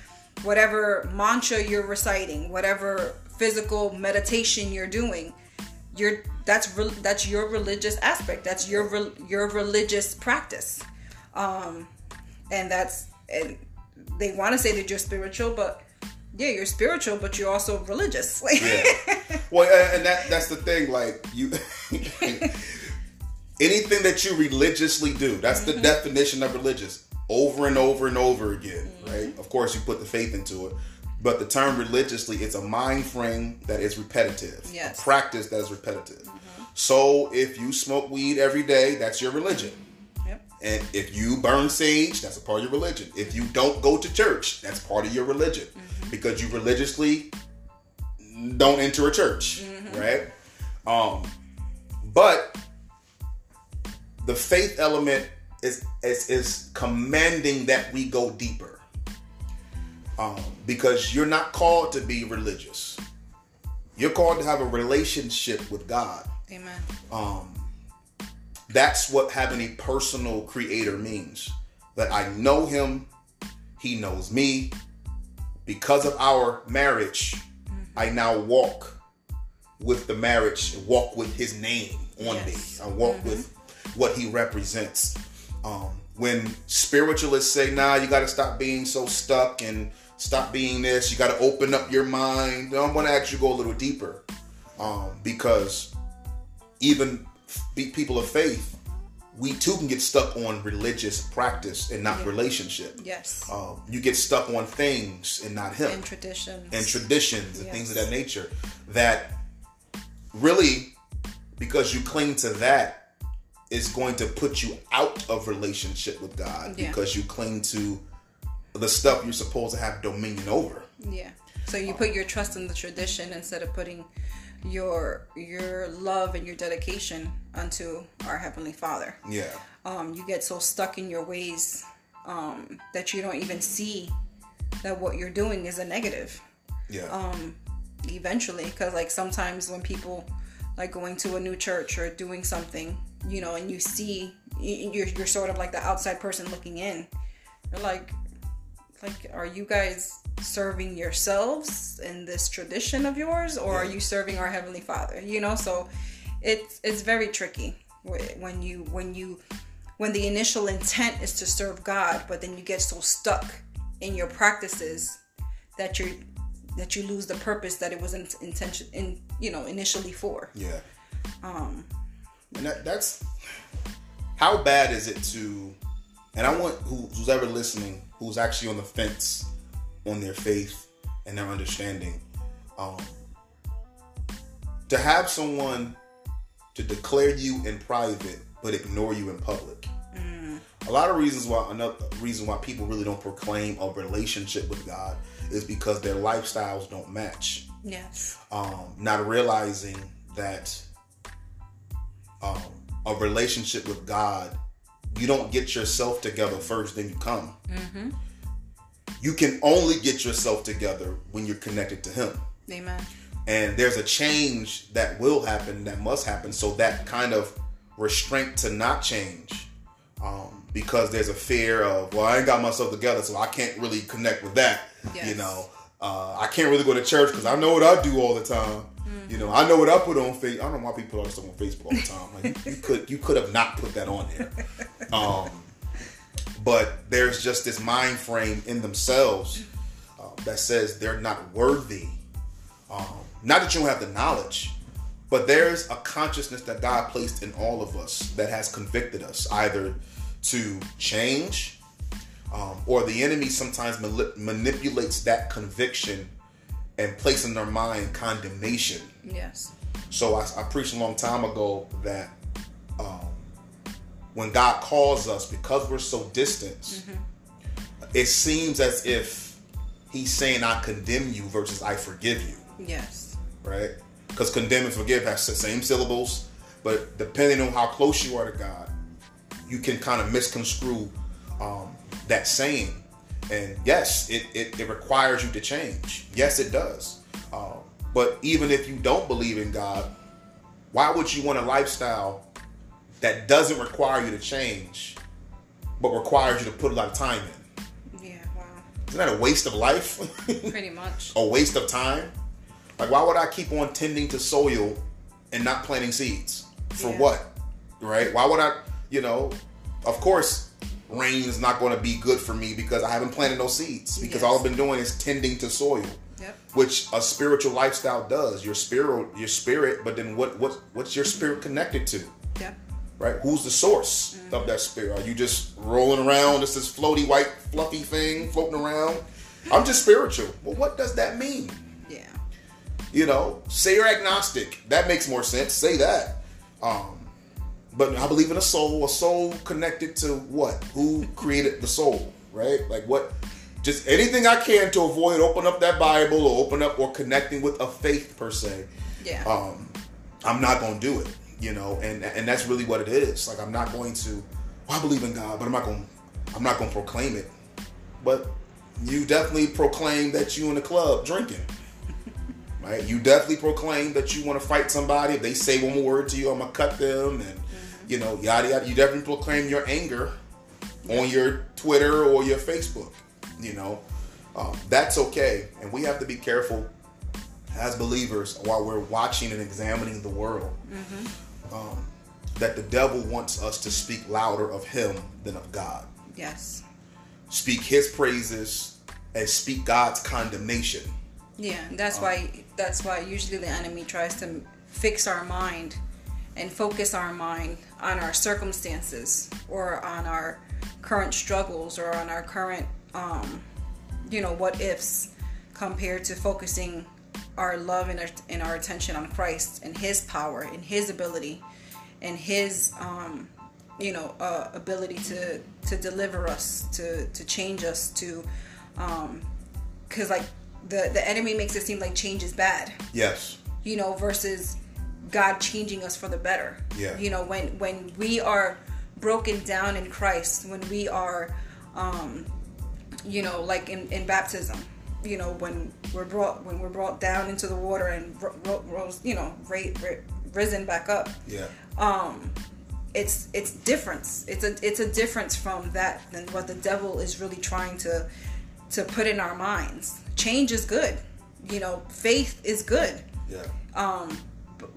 whatever mantra you're reciting whatever physical meditation you're doing you're that's re- that's your religious aspect. That's your re- your religious practice. Um and that's and they want to say that you're spiritual but yeah you're spiritual but you're also religious like Yeah. Well, and- that that's the thing. Like you, anything that you religiously do, that's Mm-hmm. the definition of religious. Over and over and over again, right? Of course, you put the faith into it, but the term religiously, it's a mind frame that is repetitive. Yes. Mm-hmm. A practice that is repetitive. So if you smoke weed every day, that's your religion. And if you burn sage, that's a part of your religion. If you don't go to church, that's part of your religion because you religiously don't enter a church, right? Um, but the faith element is, is is commanding that we go deeper, um, because you're not called to be religious. You're called to have a relationship with God amen um, that's what having a personal creator means. That I know him, he knows me. Because of our marriage, I now walk with the marriage, walk with his name on Yes. me. I walk with what he represents. Um, when spiritualists say, nah, you got to stop being so stuck and stop being this, you got to open up your mind. I'm going to actually go a little deeper um, because even people of faith we too can get stuck on religious practice and not relationship. Yes. Um, you get stuck on things and not him and traditions. and traditions and things of that nature that really because you cling to that is going to put you out of relationship with God Yeah. because you cling to the stuff you're supposed to have dominion over. Yeah. So you put your trust in the tradition instead of putting your your love and your dedication unto our heavenly Father. Yeah. Um, you get so stuck in your ways um, that you don't even see that what you're doing is a negative. Yeah. Um, eventually because like sometimes when people like going to a new church or doing something you know and you see you're, you're sort of like the outside person looking in you're like like are you guys serving yourselves in this tradition of yours or are you serving our heavenly father you know? So it's it's very tricky when you when you when the initial intent is to serve god but then you get so stuck in your practices that you're that you lose the purpose that it was in, intention in you know initially for. Yeah. Um, and that, that's how bad is it to, and I want who, who's ever listening, who's actually on the fence on their faith and their understanding, um, to have someone to declare you in private but ignore you in public. A lot of reasons why another reason why people really don't proclaim a relationship with God is because their lifestyles don't match. Yes. Um, not realizing that um, a relationship with God, you don't get yourself together first, then you come. You can only get yourself together when you're connected to Him. amen And there's a change that will happen, that must happen. So that kind of restraint to not change, um, because there's a fear of, well, I ain't got myself together, so I can't really connect with that. Yes. You know, uh, I can't really go to church because I know what I do all the time. You know, I know what I put on Facebook. I don't know why people this stuff on Facebook all the time. Like you, you could, you could have not put that on there. Um, but there's just this mind frame in themselves uh, that says they're not worthy. Um, not that you don't have the knowledge, but there's a consciousness that God placed in all of us that has convicted us either to change um, or the enemy sometimes mali- manipulates that conviction and place in their mind condemnation. yes So I, I preached a long time ago that when God calls us, because we're so distant, it seems as if He's saying, "I condemn you" versus "I forgive you." yes right? Because condemn and forgive has the same syllables, but depending on how close you are to God, you can kind of misconstrue um, that saying. And yes, it, it, it requires you to change. Yes, it does. Um, but even if you don't believe in God, why would you want a lifestyle that doesn't require you to change, but requires you to put a lot of time in? yeah wow Isn't that a waste of life? pretty much a waste of time. Like, why would I keep on tending to soil and not planting seeds? For Yeah. what? Right? Why would I, you know, of course, rain is not going to be good for me because I haven't planted no seeds because Yes. all I've been doing is tending to soil. Yep. Which a spiritual lifestyle does. Your spirit, your spirit, but then what what what's your spirit connected to? yep Right? Who's the source of that spirit? Are you just rolling around, just this floaty white fluffy thing floating around? I'm just spiritual. Well, what does that mean? yeah You know, say you're agnostic. That makes more sense. Say that. Um, but I believe in a soul. A soul connected to what? Who created the soul? Right? Like what? Just anything I can to avoid open up that Bible or open up or connecting with a faith per se. yeah Um, I'm not going to do it. You know, and and that's really what it is. Like I'm not going to. Well, I believe in God, but I'm not going. I'm not going to proclaim it. But you definitely proclaim that you in the club drinking. Right? You definitely proclaim that you want to fight somebody. If they say one more word to you, I'm gonna cut them, and you know, yada yada. You definitely proclaim your anger on your Twitter or your Facebook. You know, um, that's okay, and we have to be careful as believers while we're watching and examining the world. Um, that the devil wants us to speak louder of him than of God. yes Speak his praises and speak God's condemnation. Yeah, that's why that's why usually the enemy tries to fix our mind and focus our mind on our circumstances or on our current struggles or on our current um, you know what ifs compared to focusing our love and our, and our attention on Christ and his power and his ability and his um, you know uh, ability to to deliver us to to change us to um because like the the enemy makes it seem like change is bad Yes. you know versus god changing us for the better Yeah. you know when when we are broken down in christ when we are um you know like in in baptism you know when we're brought when we're brought down into the water and ro- ro- rose you know ra- ra- risen back up. Yeah. um it's it's difference. It's a it's a difference from that than what the devil is really trying to to put in our minds. Change is good. You know faith is good. Yeah. um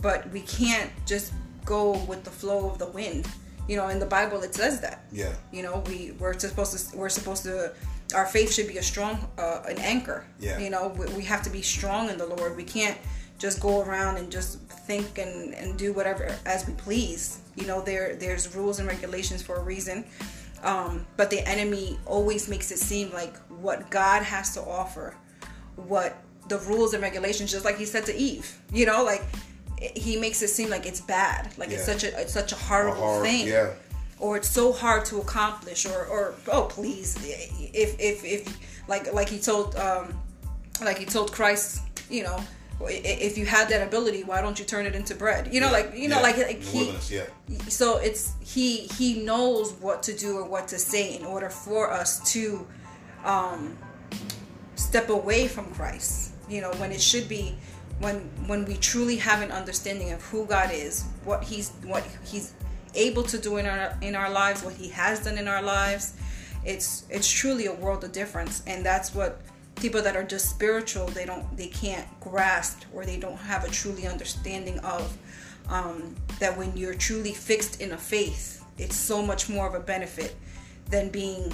but we can't just go with the flow of the wind. You know in the bible it says that. Yeah. you know we we're supposed to we're supposed to our faith should be a strong uh, an anchor. Yeah. you know we, we have to be strong in the lord. We can't just go around and just think and, and do whatever as we please. You know there there's rules and regulations for a reason. Um, but the enemy always makes it seem like what god has to offer what the rules and regulations just like he said to eve you know like he makes it seem like it's bad like it's such a it's such a horrible hard- thing. yeah. Or it's so hard to accomplish or or oh please if if if like like he told um like he told christ you know if you had that ability why don't you turn it into bread you know Yeah. like you know Yeah. like, like he yeah. so it's he he knows what to do or what to say in order for us to um step away from christ you know when it should be when when we truly have an understanding of who god is what he's what he's able to do in our in our lives what he has done in our lives it's it's truly a world of difference. And that's what people that are just spiritual they don't they can't grasp or they don't have a truly understanding of um, that when you're truly fixed in a faith it's so much more of a benefit than being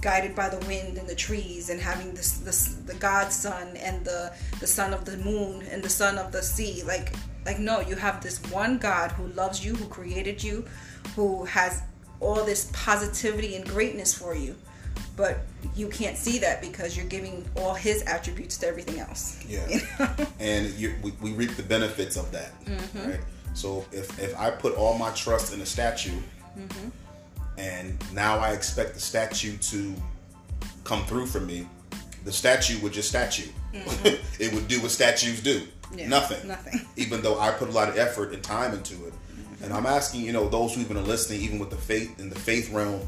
guided by the wind and the trees and having this, this the god son and the the son of the moon and the son of the sea. Like like no you have this one god who loves you who created you who has all this positivity and greatness for you but you can't see that because you're giving all his attributes to everything else Yeah. You know? and you, we, we reap the benefits of that. Mm-hmm. Right. So if if I put all my trust in a statue, Mm-hmm. and now I expect the statue to come through for me, the statue would just statue. it would do what statues do. Mm-hmm. Yeah, nothing. nothing. Even though I put a lot of effort and time into it. And I'm asking, you know, those who've been listening, even with the faith in the faith realm,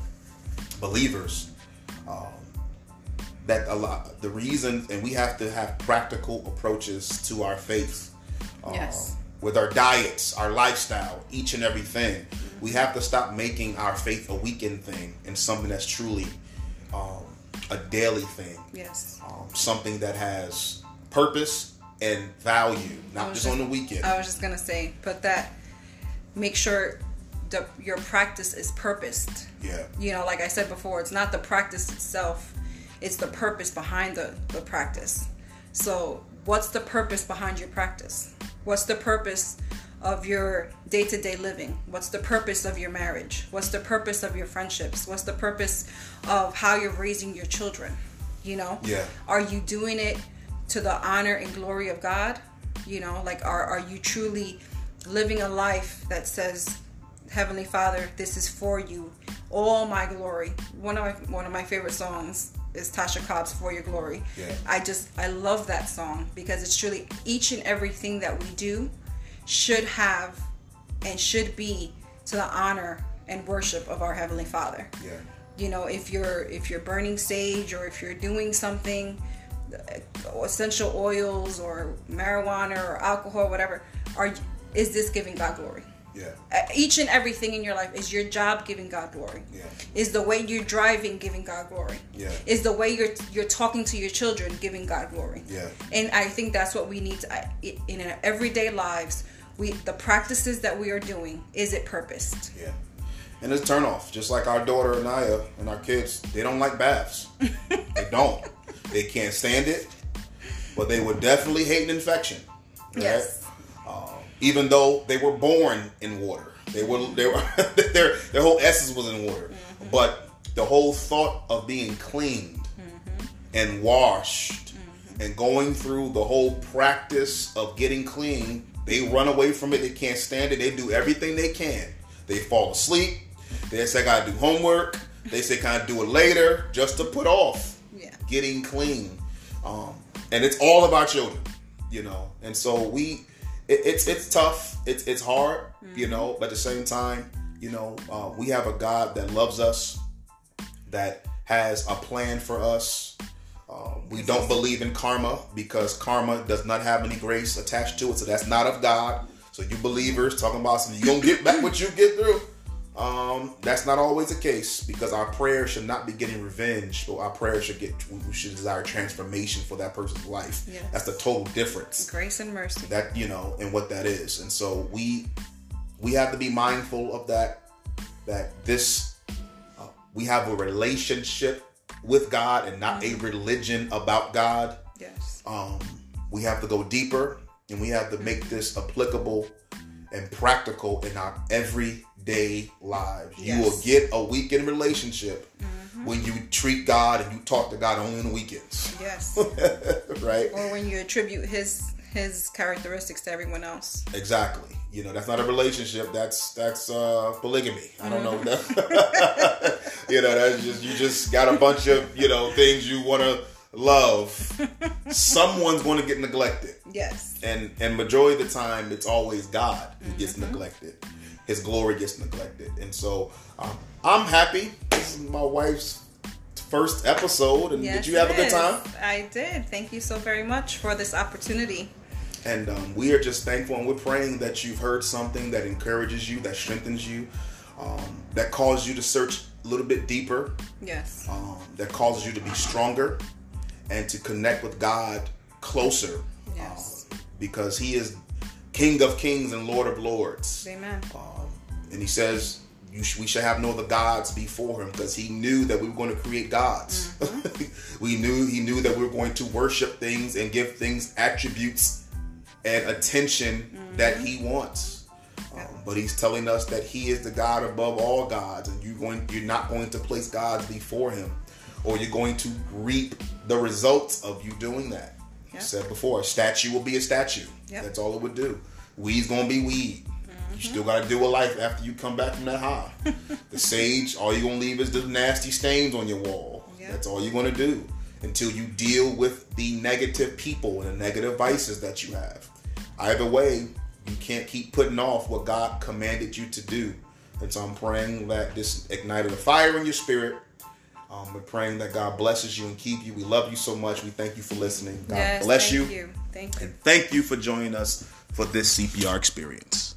believers, um, that a lot the reason and we have to have practical approaches to our faith um, Yes. with our diets our lifestyle each and everything we have to stop making our faith a weekend thing and something that's truly um, a daily thing yes um, something that has purpose and value not was just on the weekend I was just gonna say, put that. Make sure the, your practice is purposed. yeah You know, like I said before, it's not the practice itself; it's the purpose behind the the practice. So, what's the purpose behind your practice? What's the purpose of your day to day living? What's the purpose of your marriage? What's the purpose of your friendships? What's the purpose of how you're raising your children? You know, Yeah. are you doing it to the honor and glory of God? You know, like are are you truly living a life that says, Heavenly Father, this is for you, all my glory. One of my one of my favorite songs is Tasha Cobbs' "For Your Glory." Yeah. I just I love that song because it's truly each and everything that we do should have and should be to the honor and worship of our Heavenly Father yeah you know if you're if you're burning sage or if you're doing something essential oils or marijuana or alcohol whatever are is this giving god glory yeah Uh, each and everything in your life is your job giving god glory Yeah. is the way you're driving giving god glory Yeah. is the way you're you're talking to your children giving god glory Yeah. and i think that's what we need to in our everyday lives we the practices that we are doing is it purposed Yeah. And it's turn off. Just like our daughter Anaya and our kids, they don't like baths. they don't. They can't stand it. But they would definitely hate an infection. right? Yes. Um, even though they were born in water. They were they were their their whole essence was in water. Mm-hmm. But the whole thought of being cleaned mm-hmm. and washed mm-hmm. and going through the whole practice of getting clean, they run away from it. They can't stand it. They do everything they can. They fall asleep. They say, I gotta do homework. They say, Can I do it later? Just to put off. Getting clean. Um, and it's all about children, you know. And so we, it, it's it's tough. It's it's hard, mm-hmm. you know. But at the same time, you know, uh, we have a God that loves us, that has a plan for us. Uh, we don't believe in karma because karma does not have any grace attached to it, so that's not of God. So you believers talking about something, you gonna get back what you get through. Um, that's not always the case because our prayer should not be getting revenge, but our prayer should get we should desire transformation for that person's life. Yes. That's the total difference. Grace and mercy. That you know, and what that is. And so we we have to be mindful of that. That this uh, we have a relationship with God and not mm-hmm. a religion about God. Yes. Um, we have to go deeper and we have to make this applicable and practical in our everyday lives. Yes. You will get a weekend relationship mm-hmm. when you treat God and you talk to God only on the weekends. Yes. right? Or when you attribute his his characteristics to everyone else. Exactly. You know, that's not a relationship. That's that's uh polygamy. I don't mm-hmm. know that. you know, that's just you just got a bunch of, you know, things you want to love, someone's going to get neglected. Yes. And and majority of the time, it's always God who gets mm-hmm. neglected. His glory gets neglected, and so um, I'm happy. This is my wife's first episode, and yes, did you have a good time? I did. Thank you so very much for this opportunity. And um, we are just thankful, and we're praying that you've heard something that encourages you, that strengthens you, um, that causes you to search a little bit deeper. Yes. Um, that causes you to be stronger and to connect with God closer. Yes. Um, because He is King of Kings and Lord of Lords. Amen. Um, and He says sh- we should have no other gods before Him because He knew that we were going to create gods. Mm-hmm. we knew He knew that we were going to worship things and give things attributes and attention mm-hmm. that He wants. Um, but he's telling us that he is the God above all gods, and you're going, you're not going to place gods before him or you're going to reap the results of you doing that. Yep. said before, a statue will be a statue. Yep. That's all it would do. Weed's gonna be weed. Mm-hmm. You still gotta deal with life after you come back from that high. the sage, all you're gonna leave is the nasty stains on your wall. Yep. That's all you're gonna do until you deal with the negative people and the negative vices that you have. Either way, you can't keep putting off what God commanded you to do. And so I'm praying that this ignited a fire in your spirit um, we're praying that God blesses you and keep you. We love you so much. We thank you for listening. God yes, bless you. you. Thank you. And thank you for joining us for this CPR experience.